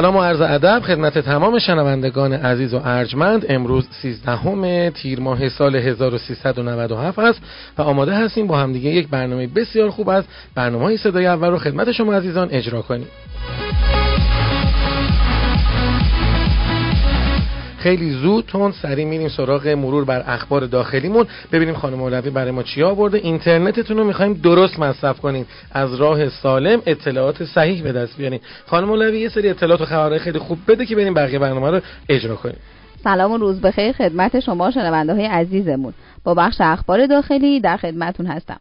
سلام و عرض ادب خدمت تمام شنوندگان عزیز و ارجمند. امروز 13 تیر ماه سال 1397 است و آماده هستیم با همدیگه یک برنامه بسیار خوب از برنامه های صدای اول رو خدمت شما عزیزان اجرا کنیم. خیلی زود تون سری میریم سراغ مرور بر اخبار داخلیمون. ببینیم خانم مولوی برای ما چی آورده. اینترنتتون رو می‌خوایم درست مصرف کنین از راه سالم اطلاعات صحیح به دست بیارین خانم مولوی یه سری اطلاعات و خبرهای خیلی خوب بده که بریم بقیه برنامه رو اجرا کنیم. سلام و روز بخیر خدمت شما شنونده های عزیزمون. با بخش اخبار داخلی در خدمتون هستم.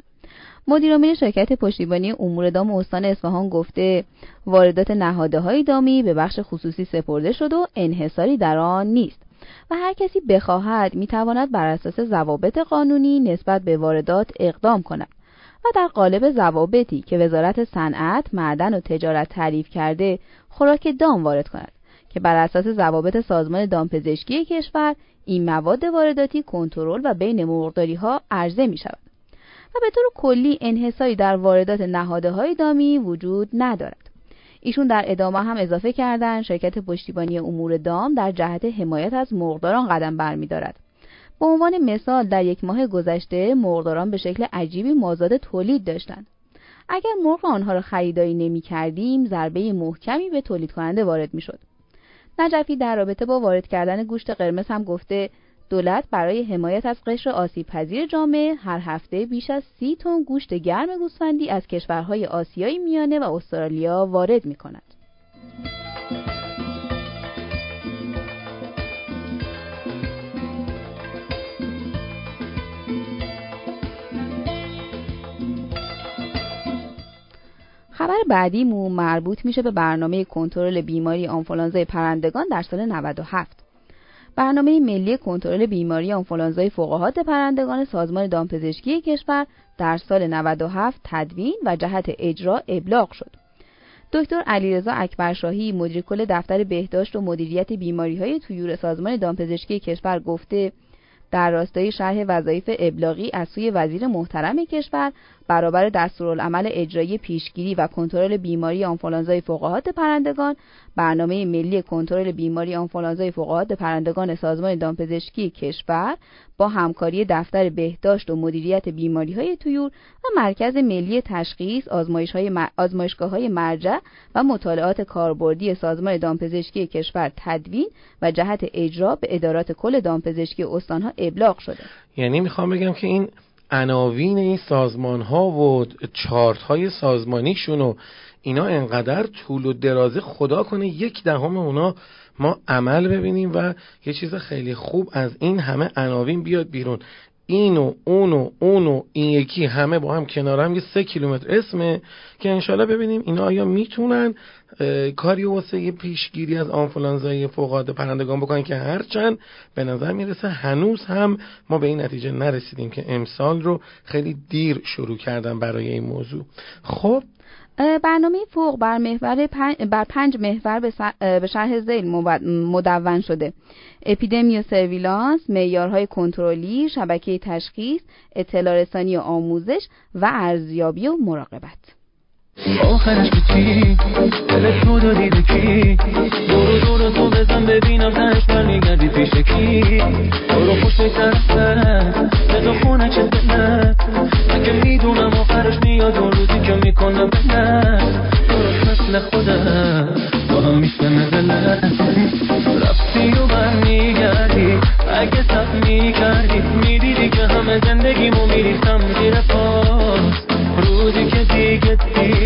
مدیرعامل شرکت پشتیبانی امور دام استان اصفهان گفته واردات نهادهای دامی به بخش خصوصی سپرده شد و انحصاری در آن نیست و هر کسی بخواهد می‌تواند بر اساس ضوابط قانونی نسبت به واردات اقدام کند و در قالب ضوابطی که وزارت صنعت، معدن و تجارت تعریف کرده خوراک دام وارد کند که بر اساس ضوابط سازمان دامپزشکی کشور این مواد وارداتی کنترل و بین مرغداری ها عرضه می شود. و به طور کلی انحصاری در واردات نهاده های دامی وجود ندارد. ایشون در ادامه هم اضافه کردن شرکت پشتیبانی امور دام در جهت حمایت از مرغداران قدم برمیدارد. به عنوان مثال در یک ماه گذشته مرغداران به شکل عجیبی مازاد تولید داشتند. اگر مرغ آنها را خریداری نمی کردیم ضربه محکمی به تولید کننده وارد می شد. نجفی در رابطه با وارد کردن گوشت قرمز هم گفته دولت برای حمایت از قشر آسیب پذیر جامعه هر هفته بیش از سی تن گوشت گرم گوسفندی از کشورهای آسیایی میانه و استرالیا وارد می کند. خبر بعدیمون مربوط میشه به برنامه کنترل بیماری آنفولانزای پرندگان در سال 97. برنامه ملی کنترل بیماری آنفولانزای فوقهات پرندگان سازمان دامپزشکی کشور در سال 97 تدوین و جهت اجرا ابلاغ شد. دکتر علیرضا اکبرشاهی مدیر کل دفتر بهداشت و مدیریت بیماری های تویور سازمان دامپزشکی کشور گفته در راستای شرح وظایف ابلاغی از سوی وزیر محترم کشور برابر دستورالعمل اجرایی پیشگیری و کنترل بیماری آنفولانزای فوقهات پرندگان برنامه ملی کنترل بیماری آنفولانزای فوقهات پرندگان سازمان دامپزشکی کشور با همکاری دفتر بهداشت و مدیریت بیماری های تویور و مرکز ملی تشخیص آزمایش های آزمایشگاه های مرجع و مطالعات کاربردی سازمان دامپزشکی کشور تدوین و جهت اجرا به ادارات کل دامپزشکی استانها ابلاغ شده. یعنی می‌خوام بگم که این عناوین این سازمان ها و چارت های سازمانیشون و اینا انقدر طول و درازه خدا کنه یک دهم اونا ما عمل ببینیم و یه چیز خیلی خوب از این همه عناوین بیاد بیرون. این و اون و اون و این یکی همه با هم کنار هم یه سه کیلومتر اسمه که انشالله ببینیم اینا آیا می‌تونن کاری واسه یه پیشگیری از آنفولانزای فوقاد پرندگان بکنن که هرچند به نظر می‌رسه هنوز هم ما به این نتیجه نرسیدیم که امسال رو خیلی دیر شروع کردن برای این موضوع. خب برنامه فوق بر, محور بر پنج محور به شرح زیل مدون شده. اپیدمی و سرویلانس، معیارهای کنترلی، شبکه تشخیص، اطلاع رسانی و آموزش و ارزیابی و مراقبت. آخرش به چی؟ دلت بود و دیده کی برو دور تو بزن ببینم تنش برمیگردی پیش کی؟ برو خوش میترسه கைகத்தி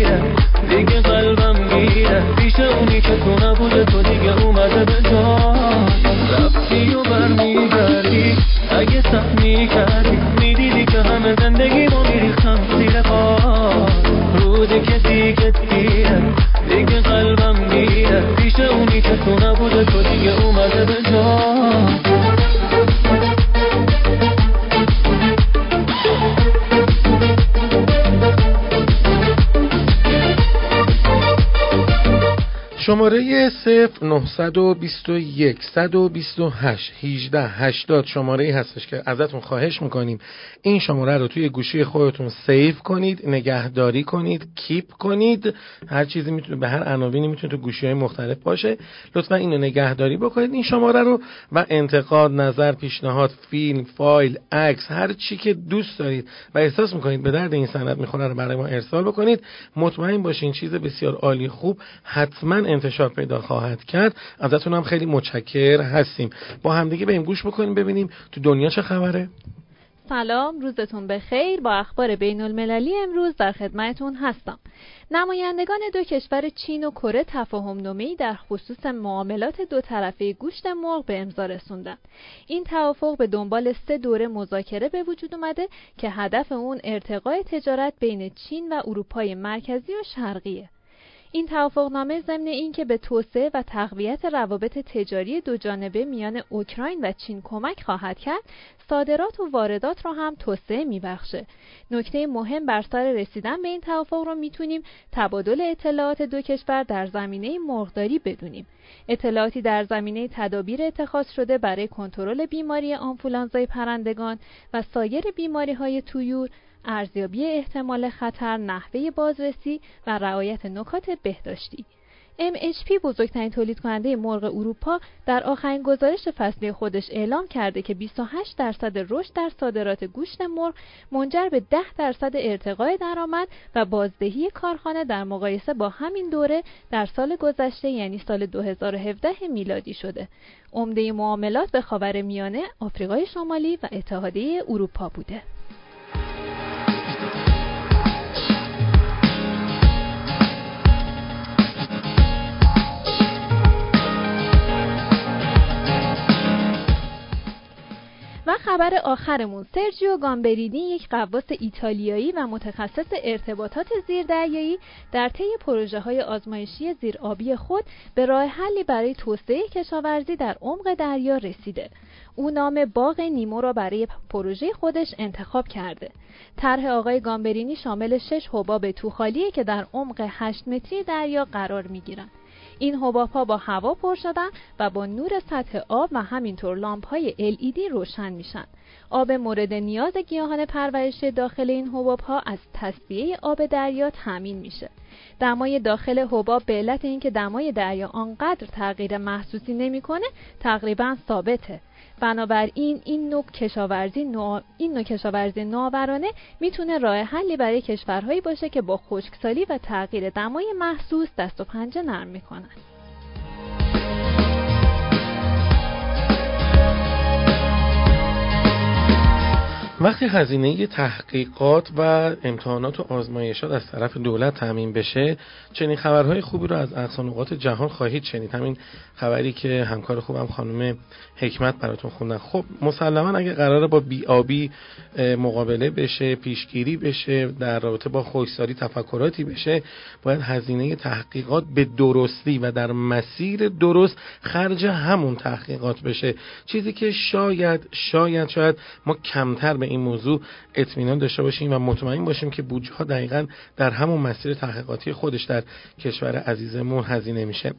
شماره 0921 128 18 80 شماره ای هستش که ازتون خواهش می‌کنیم. این شماره رو توی گوشی خودتون save کنید نگهداری کنید keep کنید. هر چیزی می‌تونه به هر عناوینی می‌تونه تو گوشی های مختلف باشه. لطفا اینو نگهداری بکنید. این شماره رو و انتقاد نظر پیشنهاد فیلم فایل عکس هر چی که دوست دارید و احساس می‌کنید به درد این سند می‌خوره رو برای ما ارسال بکنید. مطمئن باشین چیز بسیار عالی خوب. حتما انتشار پیدا خواهد کرد. ازتون هم خیلی متشکر هستیم. با همدیگه بریم گوش بکنیم ببینیم تو دنیا چه خبره. سلام روزتون بخیر. با اخبار بین المللی امروز در خدمتون هستم. نمایندگان دو کشور چین و کره تفاهم نامه‌ای در خصوص معاملات دو طرفه گوشت مرغ به امضا رسوندند. این توافق به دنبال سه دوره مذاکره به وجود اومده که هدف اون ارتقای تجارت بین چین و اروپای مرکزی و شرقیه. این توافقنامه ضمن اینکه به توسعه و تقویت روابط تجاری دو جانبه میان اوکراین و چین کمک خواهد کرد صادرات و واردات را هم توسعه میبخشه. نکته مهم بر سر رسیدن به این توافق رو می‌تونیم تبادل اطلاعات دو کشور در زمینه مرغداری بدونیم. اطلاعاتی در زمینه تدابیر اتخاذ شده برای کنترل بیماری آنفولانزای پرندگان و سایر بیماری های تویور ارزیابی احتمال خطر، نحوه بازرسی و رعایت نکات بهداشتی. MHP بزرگترین تولید کننده مرغ اروپا در آخرین گزارش فصلی خودش اعلام کرده که 28 درصد رشد در صادرات گوشت مرغ منجر به 10 درصد ارتقای درآمد و بازدهی کارخانه در مقایسه با همین دوره در سال گذشته یعنی سال 2017 میلادی شده. عمده معاملات به خاورمیانه، آفریقای شمالی و اتحادیه اروپا بوده. خبر آخرمون سرجیو گامبرینی یک قواس ایتالیایی و متخصص ارتباطات زیردریایی در طی پروژه های آزمایشی زیرآبی خود به راه حلی برای توسعه کشاورزی در عمق دریا رسیده او نام باغ نیمو را برای پروژه خودش انتخاب کرده. طرح آقای گامبرینی شامل شش حباب توخالیه که در عمق 8 متری دریا قرار می گیرن. این حباب ها با هوا پر شدن و با نور سطح آب و همینطور لامپ های LED روشن میشن. آب مورد نیاز گیاهان پرورش داخل این حباب ها از تصفیه آب دریا تامین میشه. دمای داخل حباب به علت اینکه دمای دریا آنقدر تغییر محسوسی نمی‌کنه تقریبا ثابته. بنابراین این نوع کشاورزی نوع... این نوع کشاورزی نوآورانه می‌تونه راه حلی برای کشورهایی باشه که با خشکسالی و تغییر دمای محسوس دست و پنجه نرم می‌کنن. وقتی هزینه تحقیقات و امتحانات و آزمایشات از طرف دولت تعمین بشه چنین خبرهای خوبی رو از اقصا جهان خواهید شنید. همین خبری که همکار خوبم خانم حکمت براتون خوندن. خب مسلما اگه قراره با بیابی مقابله بشه پیشگیری بشه در رابطه با خشکسالی تفکراتی بشه باید هزینه تحقیقات به درستی و در مسیر درست خرج همون تحقیقات بشه. چیزی که شاید شاید شاید ما کمتر به این موضوع اطمینان داشته باشیم و مطمئن باشیم که بودجه ها دقیقا در همون مسیر تحقیقاتی خودش در کشور عزیزمون هزینه میشه.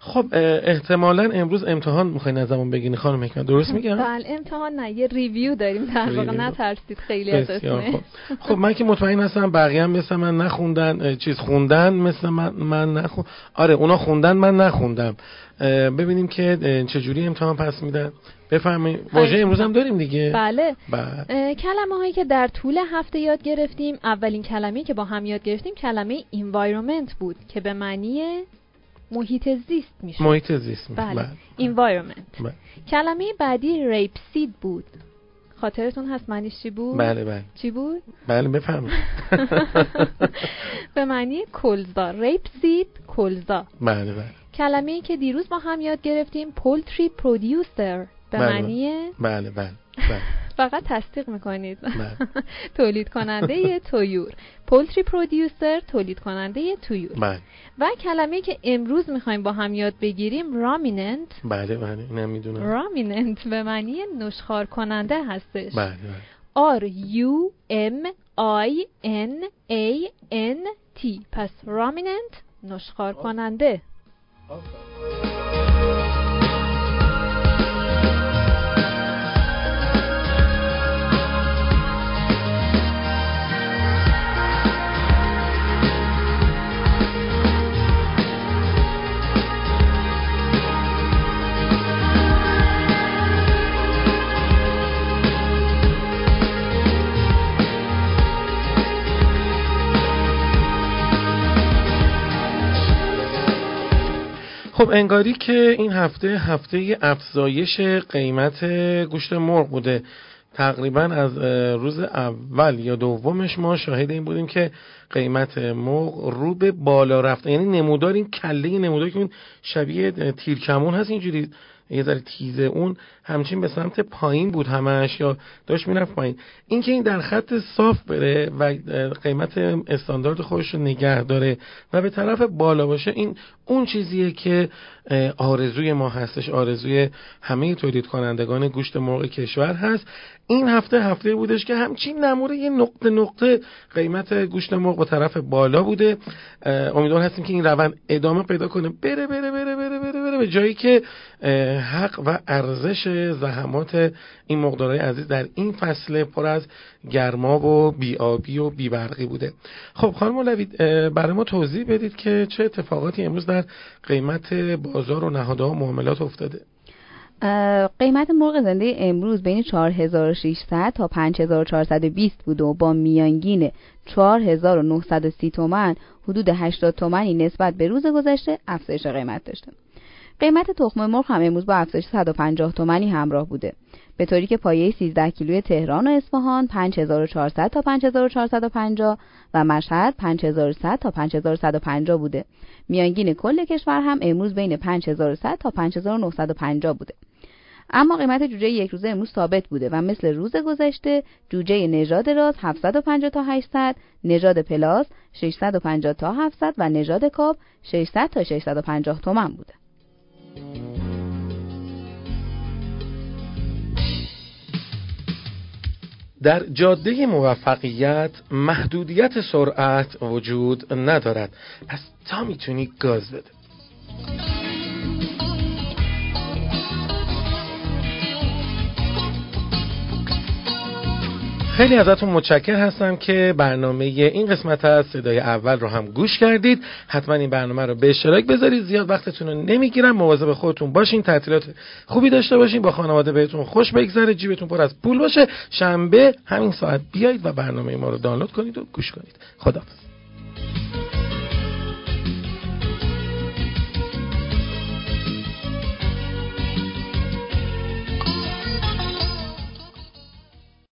خب احتمالا امروز امتحان می‌خواین ازمون بگین خانم حکمت. درست میگم؟ بله امتحان نه یه ریویو داریم. در واقع نترسید خیلی ازتون خب. خب من که مطمئن هستم بقیه هم مثل من نخوندن چیز خوندن مثل من من نخون آره اونا خوندن من نخوندم. ببینیم که چجوری امتحان پس میدن. بفرمایید. واژه امروز هم داریم دیگه؟ بله, بله. کلمه هایی که در طول هفته یاد گرفتیم اولین کلمه که با هم یاد گرفتیم کلمه environment بود که به معنی محیط زیست میشه. محیط زیست میشه. بله, environment. بله. کلمه بعدی ریپ سید بود. خاطرتون هست معنیش چی بود؟ بله بله. چی بود؟ بله بفرمایید. به معنی کلزا. ریپ سید کلزا. بله بله. کلمه که دیروز با هم یاد گرفتیم پولتری پرودیوسر به بله معنی بله بله, بله. فقط تصدیق می‌کنید. بله. تولید کننده تویور. پولتری پرودیوسر تولید کننده تویور. بله. و کلمه که امروز می‌خوایم با هم یاد بگیریم رامیننت. بله بله اینم می‌دونم. رامیننت به معنی نشخار کننده هستش. بله بله. R U M I N A N T پس رامیننت نشخار کننده خب انگاری که این هفته هفته افزایش قیمت گوشت مرغ بوده. تقریبا از روز اول یا دومش ما شاهد این بودیم که قیمت مرغ رو به بالا رفته یعنی نمودار این کله نمودار که اون شبیه تیرکمون هست اینجوری یه ذره تیزه. اون همچین به سمت پایین بود همش یا داشت می‌رفت پایین. اینکه این در خط صاف بره و قیمت استاندارد خودش رو نگه داره و به طرف بالا باشه این اون چیزیه که آرزوی ما هستش. آرزوی همه تولید کنندگان گوشت مرغ کشور هست. این هفته هفته بودش که همچین نموره یه نقطه نقطه قیمت گوشت مرغ به طرف بالا بوده. امیدوار هستیم که این روند ادامه پیدا کنه. بره بره, بره. به جایی که حق و ارزش زحمات این مقدارهای عزیز در این فصل پر از گرما و بیابی و بیبرقی بوده خب خانم مولوی برای ما توضیح بدید که چه اتفاقاتی امروز در قیمت بازار و نهادها و معاملات افتاده قیمت مرغ زنده امروز بین 4600 تا 5420 بود و با میانگین 4930 تومن حدود 80 تومنی نسبت به روز گذشته افزایش قیمت داشته. قیمت تخم مرغ هم امروز با افزایش 150 تومانی همراه بوده. به طوری که پایه 13 کیلوی تهران و اصفهان 5400 تا 5450 و مشهد 5100 تا 5150 بوده. میانگین کل کشور هم امروز بین 5100 تا 5950 بوده. اما قیمت جوجه یک روزه امروز ثابت بوده و مثل روز گذشته جوجه نژاد راز 750 تا 800 نژاد پلاس 650 تا 700 و نژاد کاب 600 تا 650 تومن بوده در جاده موفقیت محدودیت سرعت وجود ندارد. پس تا می‌تونی گاز بده. خیلی ازتون متشکر هستم که برنامه این قسمت از صدای اول رو هم گوش کردید. حتما این برنامه رو به اشتراک بذارید. زیاد وقتتون رو نمی‌گیرم. مواظب خودتون باشین. تعطیلات خوبی داشته باشین. با خانواده بهتون خوش بگذره. جیبتون پر از پول باشه. شنبه همین ساعت بیایید و برنامه ما رو دانلود کنید و گوش کنید. خداحافظ.